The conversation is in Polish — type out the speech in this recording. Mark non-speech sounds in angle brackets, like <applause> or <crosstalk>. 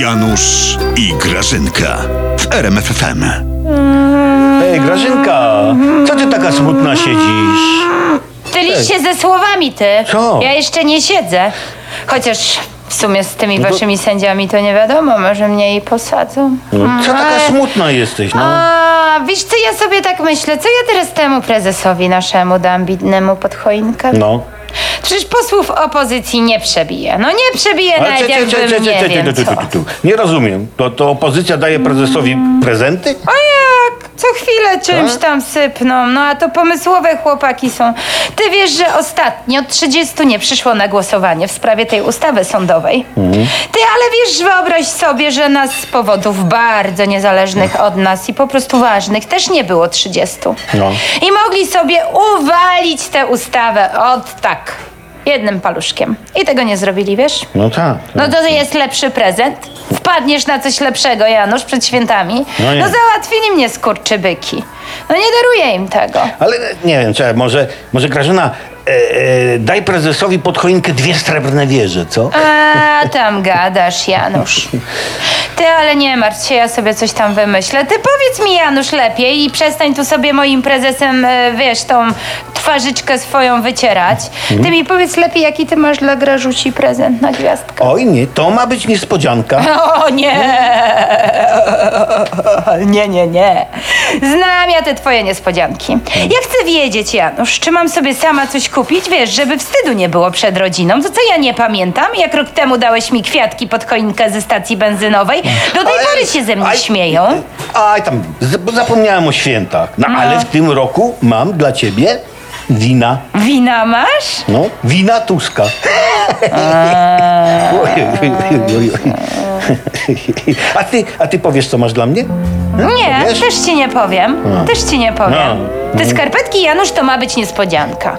Janusz i Grażynka w RMFFM. Ej, Grażynka, co ty taka smutna siedzisz? Tyliście ze słowami, ty. Co? Ja jeszcze nie siedzę. Chociaż w sumie z tymi No to- waszymi sędziami to nie wiadomo, może mnie i posadzą. No, co taka ale- smutna jesteś, no? A, wiesz co, ja sobie tak myślę, co ja teraz temu prezesowi naszemu dam bidnemu pod choinkę? No. Przecież posłów opozycji nie przebije. No nie przebije Ale nawet jakbym nie wiem co. Nie rozumiem. To, to opozycja daje prezesowi prezenty? Jak? Co chwilę czymś Tak? tam sypną. No a to pomysłowe chłopaki są. Ty wiesz, że ostatnio 30 nie przyszło na głosowanie w sprawie tej ustawy sądowej. Mhm. Ty, ale wiesz, wyobraź sobie, że nas z powodów bardzo niezależnych od nas i po prostu ważnych też nie było 30. No. I mogli sobie uwalić tę ustawę od tak, jednym paluszkiem. I tego nie zrobili, wiesz? No tak. No to jest lepszy prezent. Wpadniesz na coś lepszego, Janusz, przed świętami. No nie. No załatwili mnie skurczybyki. No nie daruję im tego. Ale nie wiem, czekaj, może, może Grażyna, e, e, daj prezesowi pod choinkę dwie srebrne wieże, co? A tam gadasz, Janusz. Ty, ale nie martw się, ja sobie coś tam wymyślę. Ty powiedz mi, Janusz, lepiej i przestań tu sobie moim prezesem, e, wiesz, tą twarzyczkę swoją wycierać. Mhm. Ty mi powiedz lepiej, jaki ty masz dla Grażuci prezent na gwiazdkę. Oj nie, to ma być niespodzianka. <laughs> O nie! <laughs> Nie, nie, nie. Znam ja te twoje niespodzianki. Ja chcę wiedzieć, Janusz, czy mam sobie sama coś kupić, wiesz, żeby wstydu nie było przed rodziną. To co ja nie pamiętam? Jak rok temu dałeś mi kwiatki pod choinkę ze stacji benzynowej, do tej pory się ze mnie aj, śmieją. Aj tam, z- bo zapomniałem o świętach. No, ale w tym roku mam dla ciebie wina. Wina masz? No, wina Tuska. Oj, oj, oj, oj, oj. A ty, a ty powiesz, co masz dla mnie? Nie, powiesz? też ci nie powiem. Też ci nie powiem. No. Te skarpetki, Janusz, to ma być niespodzianka.